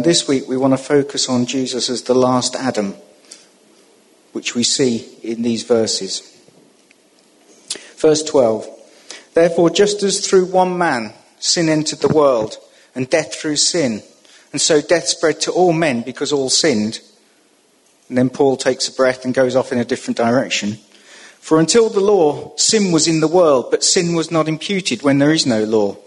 and this week we want to focus on Jesus as the last Adam, which we see in these verses. Verse 12 Therefore, just as through one man sin entered the world, and death through sin, and so death spread to all men because all sinned. And then Paul takes a breath and goes off in a different direction. For until the law, sin was in the world, but sin was not imputed when there is no law.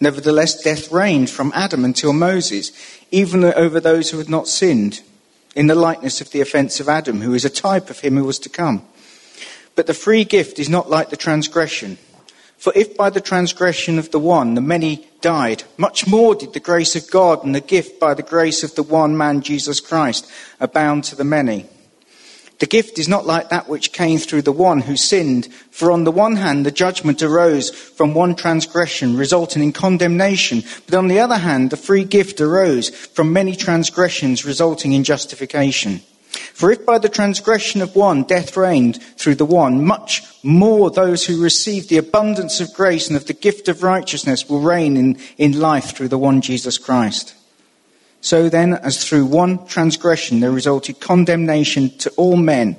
Nevertheless, death reigned from Adam until Moses, even over those who had not sinned, in the likeness of the offense of Adam, who is a type of him who was to come. But the free gift is not like the transgression. For if by the transgression of the one the many died, much more did the grace of God and the gift by the grace of the one man Jesus Christ abound to the many. The gift is not like that which came through the one who sinned, for on the one hand the judgment arose from one transgression, resulting in condemnation, but on the other hand the free gift arose from many transgressions, resulting in justification. For if by the transgression of one death reigned through the one, much more those who receive the abundance of grace and of the gift of righteousness will reign in, in life through the one Jesus Christ. So then, as through one transgression there resulted condemnation to all men,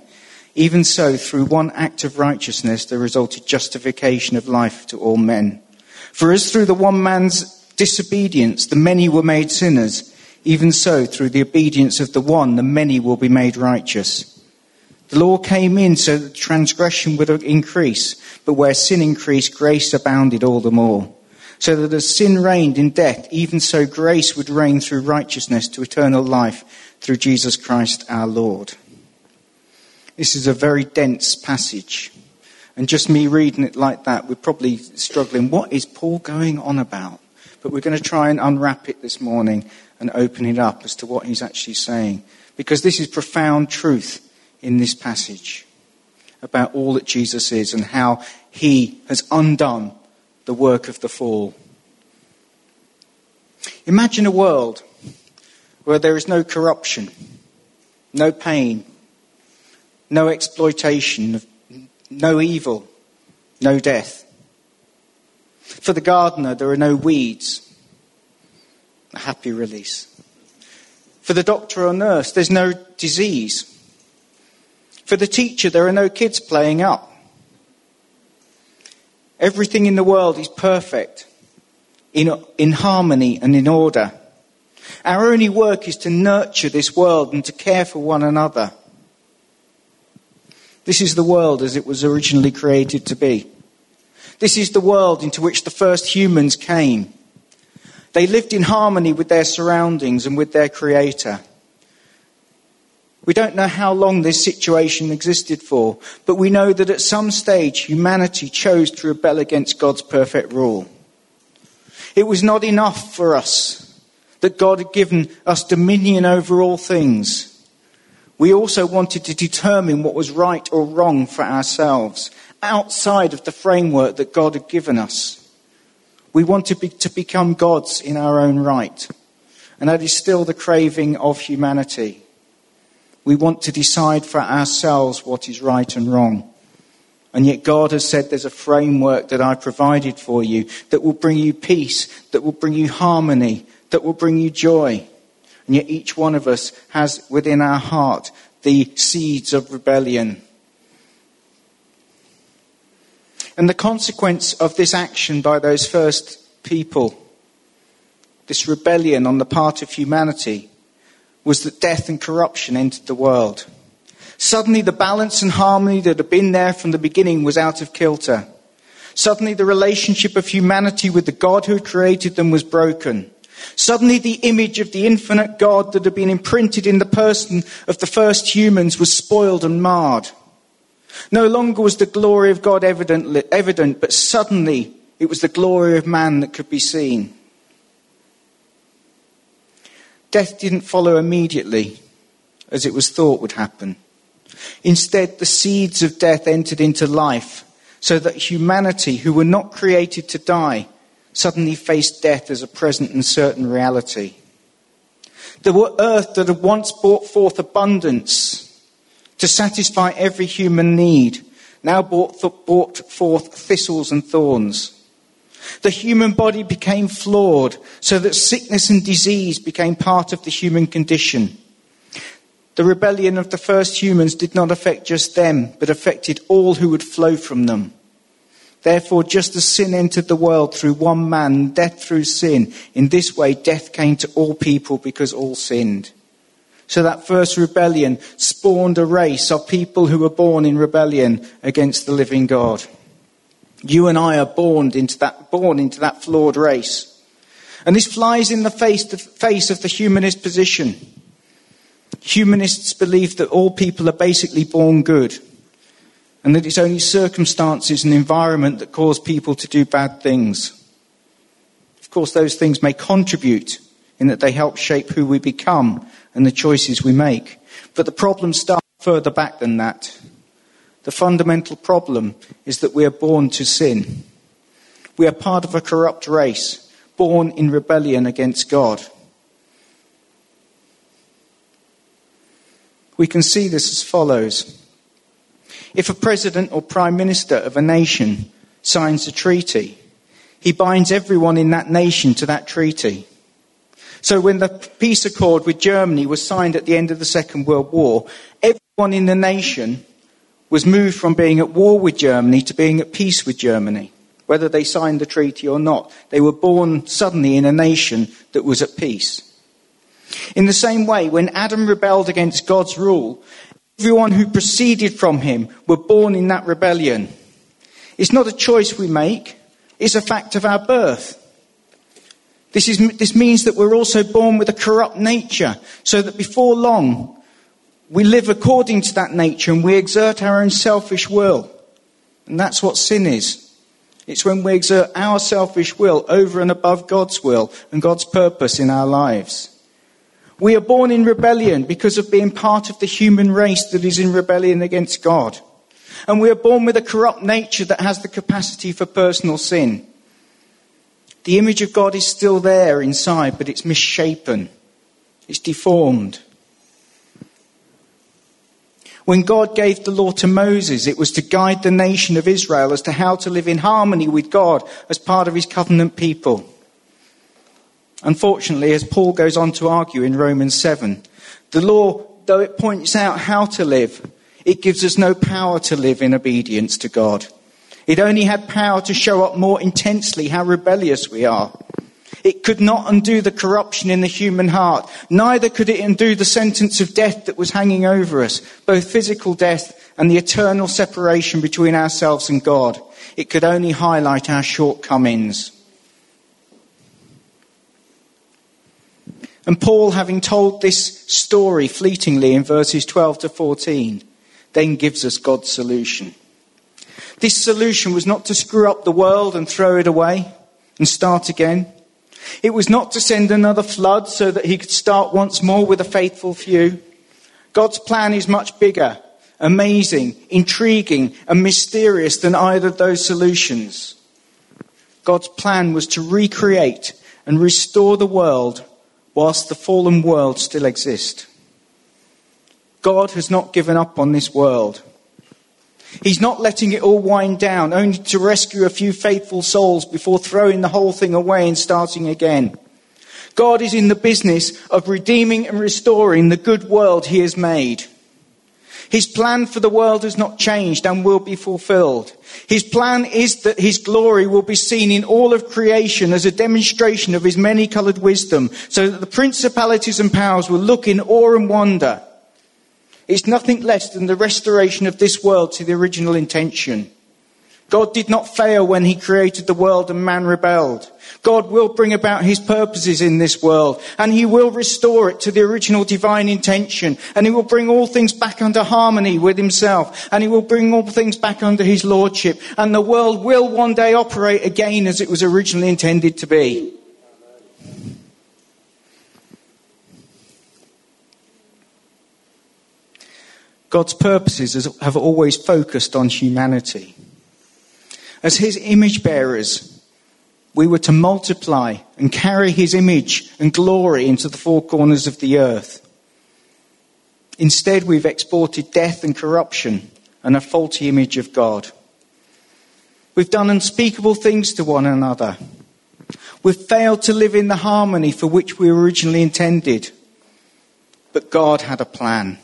even so through one act of righteousness there resulted justification of life to all men. For as through the one man's disobedience the many were made sinners, even so, through the obedience of the one, the many will be made righteous. The law came in so that transgression would increase, but where sin increased, grace abounded all the more. So that as sin reigned in death, even so grace would reign through righteousness to eternal life through Jesus Christ our Lord. This is a very dense passage. And just me reading it like that, we're probably struggling. What is Paul going on about? But we're going to try and unwrap it this morning and open it up as to what he's actually saying. Because this is profound truth in this passage about all that Jesus is and how he has undone the work of the fall. Imagine a world where there is no corruption, no pain, no exploitation, no evil, no death. For the gardener, there are no weeds, a happy release. For the doctor or nurse, there's no disease. For the teacher, there are no kids playing up. Everything in the world is perfect, in, in harmony and in order. Our only work is to nurture this world and to care for one another. This is the world as it was originally created to be. This is the world into which the first humans came. They lived in harmony with their surroundings and with their Creator. We don't know how long this situation existed for, but we know that at some stage humanity chose to rebel against God's perfect rule. It was not enough for us that God had given us dominion over all things. We also wanted to determine what was right or wrong for ourselves outside of the framework that God had given us. We wanted to, be, to become gods in our own right. And that is still the craving of humanity. We want to decide for ourselves what is right and wrong. And yet God has said there's a framework that I provided for you that will bring you peace, that will bring you harmony, that will bring you joy. And yet each one of us has within our heart the seeds of rebellion And the consequence of this action by those first people, this rebellion on the part of humanity, was that death and corruption entered the world. Suddenly, the balance and harmony that had been there from the beginning was out of kilter. Suddenly, the relationship of humanity with the God who created them was broken. Suddenly, the image of the infinite God that had been imprinted in the person of the first humans was spoiled and marred. No longer was the glory of God evident, evident, but suddenly it was the glory of man that could be seen. Death didn't follow immediately, as it was thought would happen. Instead, the seeds of death entered into life, so that humanity, who were not created to die, suddenly faced death as a present and certain reality. The earth that had once brought forth abundance to satisfy every human need, now brought, brought forth thistles and thorns. The human body became flawed so that sickness and disease became part of the human condition. The rebellion of the first humans did not affect just them, but affected all who would flow from them. Therefore, just as sin entered the world through one man, death through sin, in this way death came to all people because all sinned. So that first rebellion spawned a race of people who were born in rebellion against the living God. You and I are born into that, born into that flawed race. And this flies in the face, the face of the humanist position. Humanists believe that all people are basically born good and that it's only circumstances and environment that cause people to do bad things. Of course, those things may contribute in that they help shape who we become and the choices we make. But the problem starts further back than that. The fundamental problem is that we are born to sin. We are part of a corrupt race, born in rebellion against God. We can see this as follows. If a president or prime minister of a nation signs a treaty, he binds everyone in that nation to that treaty. So when the peace accord with Germany was signed at the end of the Second World War, everyone in the nation was moved from being at war with Germany to being at peace with Germany, whether they signed the treaty or not. They were born suddenly in a nation that was at peace. In the same way, when Adam rebelled against God's rule, everyone who proceeded from him were born in that rebellion. It's not a choice we make, it's a fact of our birth. This, is, this means that we're also born with a corrupt nature, so that before long, we live according to that nature and we exert our own selfish will. And that's what sin is. It's when we exert our selfish will over and above God's will and God's purpose in our lives. We are born in rebellion because of being part of the human race that is in rebellion against God. And we are born with a corrupt nature that has the capacity for personal sin. The image of God is still there inside, but it's misshapen. It's deformed. When God gave the law to Moses, it was to guide the nation of Israel as to how to live in harmony with God as part of his covenant people. Unfortunately, as Paul goes on to argue in Romans 7, the law, though it points out how to live, it gives us no power to live in obedience to God. It only had power to show up more intensely how rebellious we are. It could not undo the corruption in the human heart. Neither could it undo the sentence of death that was hanging over us, both physical death and the eternal separation between ourselves and God. It could only highlight our shortcomings. And Paul, having told this story fleetingly in verses 12 to 14, then gives us God's solution. This solution was not to screw up the world and throw it away and start again. It was not to send another flood so that he could start once more with a faithful few. God's plan is much bigger, amazing, intriguing, and mysterious than either of those solutions. God's plan was to recreate and restore the world whilst the fallen world still exists. God has not given up on this world. He's not letting it all wind down, only to rescue a few faithful souls before throwing the whole thing away and starting again. God is in the business of redeeming and restoring the good world He has made. His plan for the world has not changed and will be fulfilled. His plan is that His glory will be seen in all of creation as a demonstration of His many coloured wisdom, so that the principalities and powers will look in awe and wonder. It's nothing less than the restoration of this world to the original intention. God did not fail when he created the world and man rebelled. God will bring about his purposes in this world and he will restore it to the original divine intention and he will bring all things back under harmony with himself and he will bring all things back under his lordship and the world will one day operate again as it was originally intended to be. God's purposes have always focused on humanity. As his image bearers, we were to multiply and carry his image and glory into the four corners of the earth. Instead, we've exported death and corruption and a faulty image of God. We've done unspeakable things to one another. We've failed to live in the harmony for which we originally intended. But God had a plan.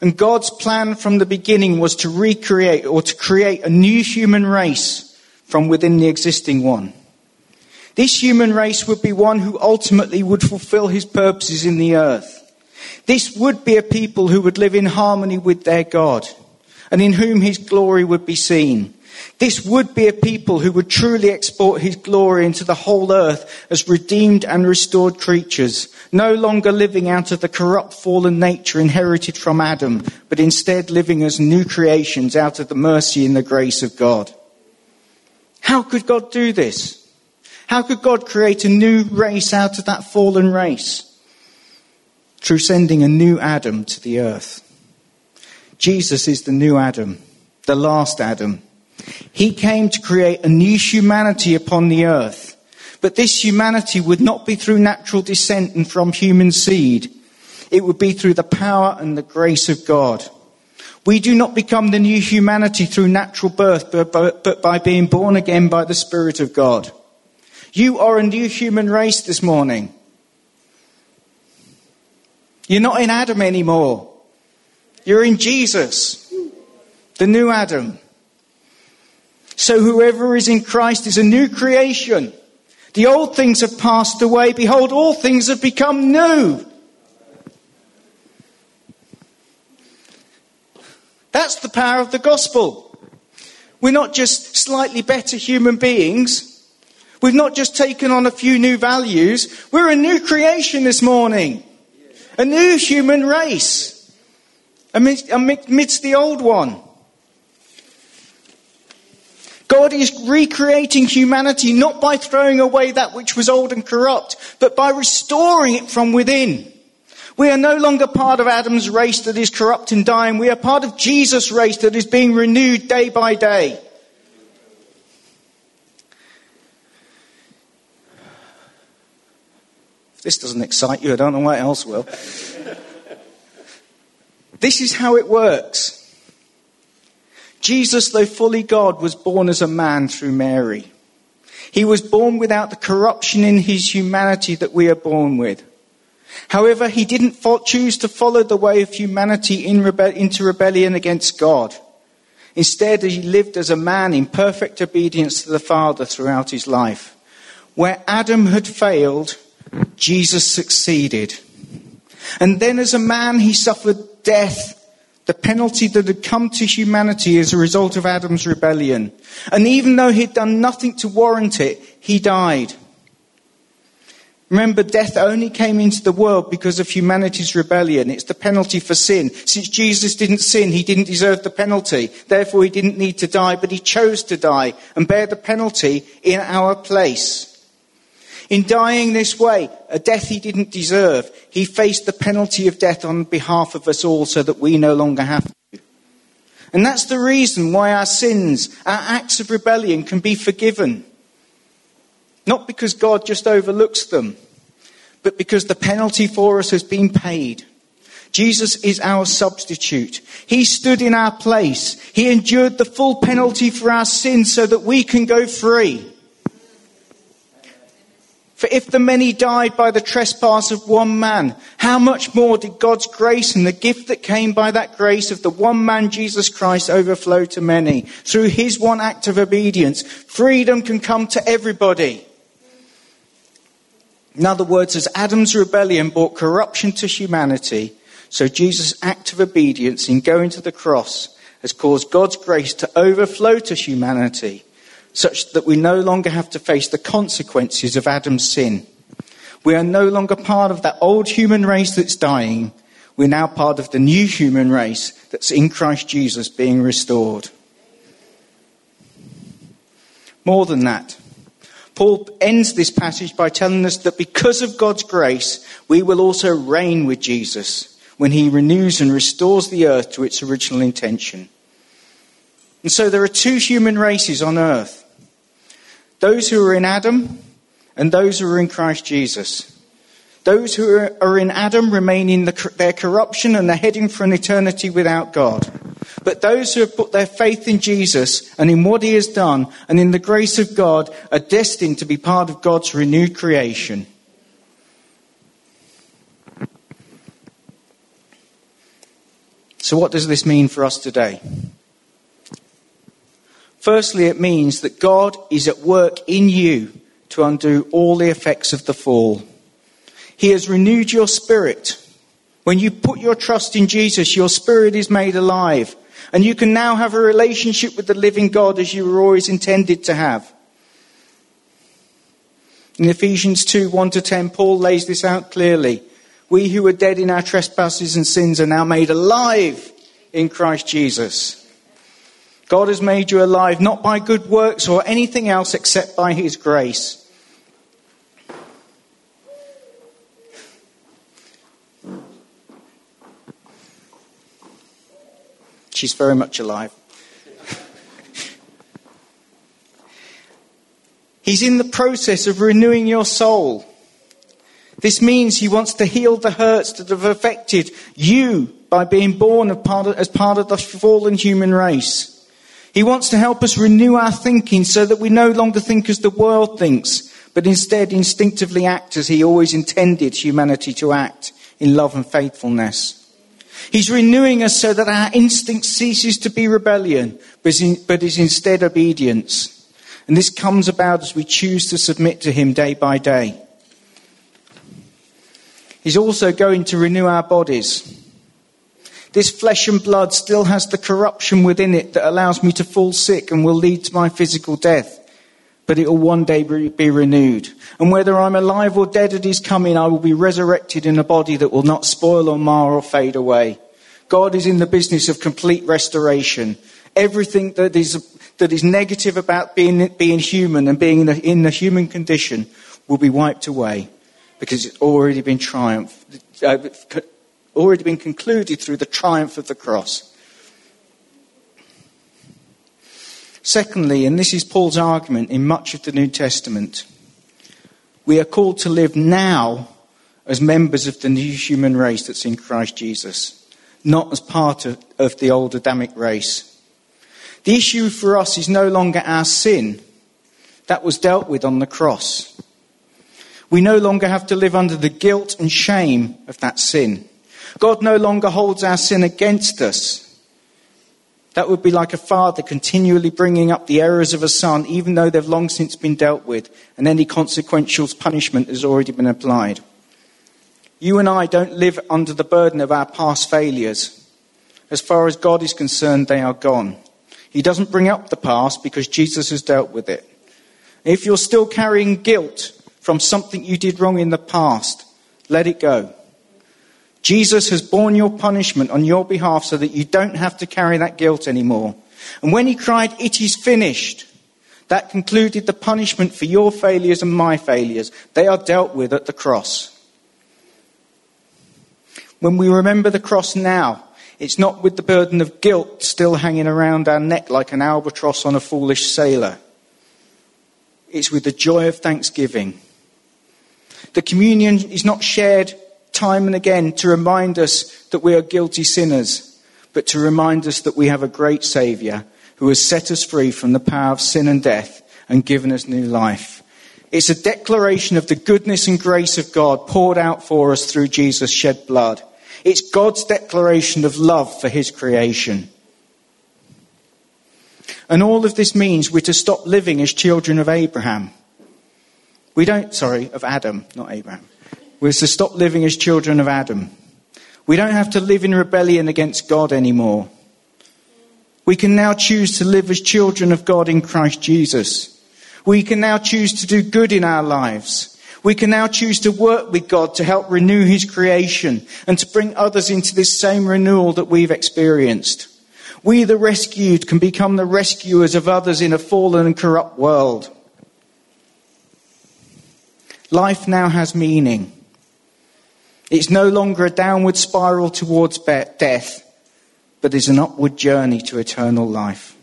And God's plan from the beginning was to recreate or to create a new human race from within the existing one. This human race would be one who ultimately would fulfill his purposes in the earth. This would be a people who would live in harmony with their God and in whom his glory would be seen. This would be a people who would truly export his glory into the whole earth as redeemed and restored creatures, no longer living out of the corrupt fallen nature inherited from Adam, but instead living as new creations out of the mercy and the grace of God. How could God do this? How could God create a new race out of that fallen race? Through sending a new Adam to the earth. Jesus is the new Adam, the last Adam. He came to create a new humanity upon the earth. But this humanity would not be through natural descent and from human seed. It would be through the power and the grace of God. We do not become the new humanity through natural birth, but by being born again by the Spirit of God. You are a new human race this morning. You're not in Adam anymore. You're in Jesus, the new Adam. So whoever is in Christ is a new creation. The old things have passed away. Behold, all things have become new. That's the power of the gospel. We're not just slightly better human beings. We've not just taken on a few new values. We're a new creation this morning. A new human race amidst, amidst the old one. God is recreating humanity not by throwing away that which was old and corrupt, but by restoring it from within. We are no longer part of Adam's race that is corrupt and dying. We are part of Jesus' race that is being renewed day by day. If this doesn't excite you, I don't know what else will. this is how it works. Jesus, though fully God, was born as a man through Mary. He was born without the corruption in his humanity that we are born with. However, he didn't choose to follow the way of humanity in rebe- into rebellion against God. Instead, he lived as a man in perfect obedience to the Father throughout his life. Where Adam had failed, Jesus succeeded. And then as a man, he suffered death the penalty that had come to humanity as a result of Adam's rebellion. And even though he'd done nothing to warrant it, he died. Remember, death only came into the world because of humanity's rebellion. It's the penalty for sin. Since Jesus didn't sin, he didn't deserve the penalty. Therefore, he didn't need to die, but he chose to die and bear the penalty in our place. In dying this way, a death he didn't deserve, he faced the penalty of death on behalf of us all so that we no longer have to. And that's the reason why our sins, our acts of rebellion can be forgiven. Not because God just overlooks them, but because the penalty for us has been paid. Jesus is our substitute. He stood in our place. He endured the full penalty for our sins so that we can go free. For if the many died by the trespass of one man, how much more did God's grace and the gift that came by that grace of the one man Jesus Christ overflow to many? Through his one act of obedience, freedom can come to everybody. In other words, as Adam's rebellion brought corruption to humanity, so Jesus' act of obedience in going to the cross has caused God's grace to overflow to humanity such that we no longer have to face the consequences of Adam's sin. We are no longer part of that old human race that's dying. We're now part of the new human race that's in Christ Jesus being restored. More than that, Paul ends this passage by telling us that because of God's grace, we will also reign with Jesus when he renews and restores the earth to its original intention. And so there are two human races on earth those who are in Adam and those who are in Christ Jesus. Those who are in Adam remain in the, their corruption and are heading for an eternity without God. But those who have put their faith in Jesus and in what he has done and in the grace of God are destined to be part of God's renewed creation. So, what does this mean for us today? Firstly, it means that God is at work in you to undo all the effects of the fall. He has renewed your spirit. When you put your trust in Jesus, your spirit is made alive. And you can now have a relationship with the living God as you were always intended to have. In Ephesians 2 1 to 10, Paul lays this out clearly. We who were dead in our trespasses and sins are now made alive in Christ Jesus. God has made you alive not by good works or anything else except by his grace. She's very much alive. He's in the process of renewing your soul. This means he wants to heal the hurts that have affected you by being born as part of the fallen human race. He wants to help us renew our thinking so that we no longer think as the world thinks, but instead instinctively act as he always intended humanity to act in love and faithfulness. He's renewing us so that our instinct ceases to be rebellion, but is instead obedience. And this comes about as we choose to submit to him day by day. He's also going to renew our bodies. This flesh and blood still has the corruption within it that allows me to fall sick and will lead to my physical death. But it will one day be renewed. And whether I'm alive or dead at his coming, I will be resurrected in a body that will not spoil or mar or fade away. God is in the business of complete restoration. Everything that is, that is negative about being, being human and being in the, in the human condition will be wiped away because it's already been triumphed, uh, already been concluded through the triumph of the cross. Secondly, and this is Paul's argument in much of the New Testament, we are called to live now as members of the new human race that's in Christ Jesus, not as part of, of the old Adamic race. The issue for us is no longer our sin. That was dealt with on the cross. We no longer have to live under the guilt and shame of that sin. God no longer holds our sin against us. That would be like a father continually bringing up the errors of a son, even though they've long since been dealt with, and any consequential punishment has already been applied. You and I don't live under the burden of our past failures. As far as God is concerned, they are gone. He doesn't bring up the past because Jesus has dealt with it. If you're still carrying guilt from something you did wrong in the past, let it go. Jesus has borne your punishment on your behalf so that you don't have to carry that guilt anymore. And when he cried, It is finished, that concluded the punishment for your failures and my failures. They are dealt with at the cross. When we remember the cross now, it's not with the burden of guilt still hanging around our neck like an albatross on a foolish sailor. It's with the joy of thanksgiving. The communion is not shared time and again to remind us that we are guilty sinners, but to remind us that we have a great Saviour who has set us free from the power of sin and death and given us new life. It's a declaration of the goodness and grace of God poured out for us through Jesus' shed blood. It's God's declaration of love for his creation. And all of this means we're to stop living as children of Abraham. We don't, sorry, of Adam, not Abraham. We're to stop living as children of Adam. We don't have to live in rebellion against God anymore. We can now choose to live as children of God in Christ Jesus. We can now choose to do good in our lives. We can now choose to work with God to help renew His creation and to bring others into this same renewal that we've experienced. We, the rescued, can become the rescuers of others in a fallen and corrupt world. Life now has meaning. It's no longer a downward spiral towards death, but is an upward journey to eternal life.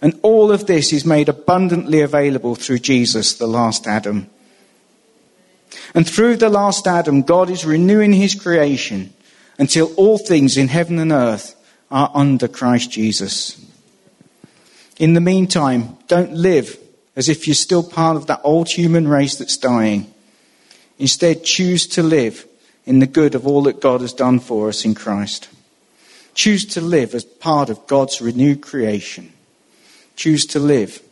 And all of this is made abundantly available through Jesus, the last Adam. And through the last Adam, God is renewing his creation until all things in heaven and earth are under Christ Jesus. In the meantime, don't live as if you're still part of that old human race that's dying. Instead, choose to live in the good of all that God has done for us in Christ. Choose to live as part of God's renewed creation. Choose to live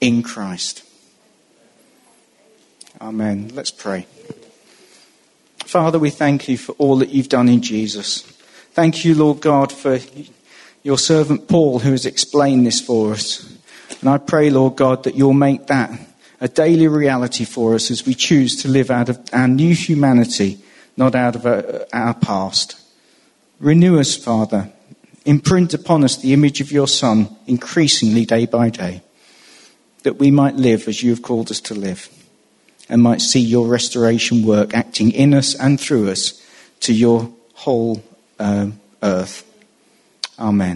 in Christ. Amen. Let's pray. Father, we thank you for all that you've done in Jesus. Thank you, Lord God, for your servant Paul who has explained this for us. And I pray, Lord God, that you'll make that a daily reality for us as we choose to live out of our new humanity, not out of our past. Renew us, Father. Imprint upon us the image of your Son increasingly day by day, that we might live as you have called us to live and might see your restoration work acting in us and through us to your whole um, earth. Amen.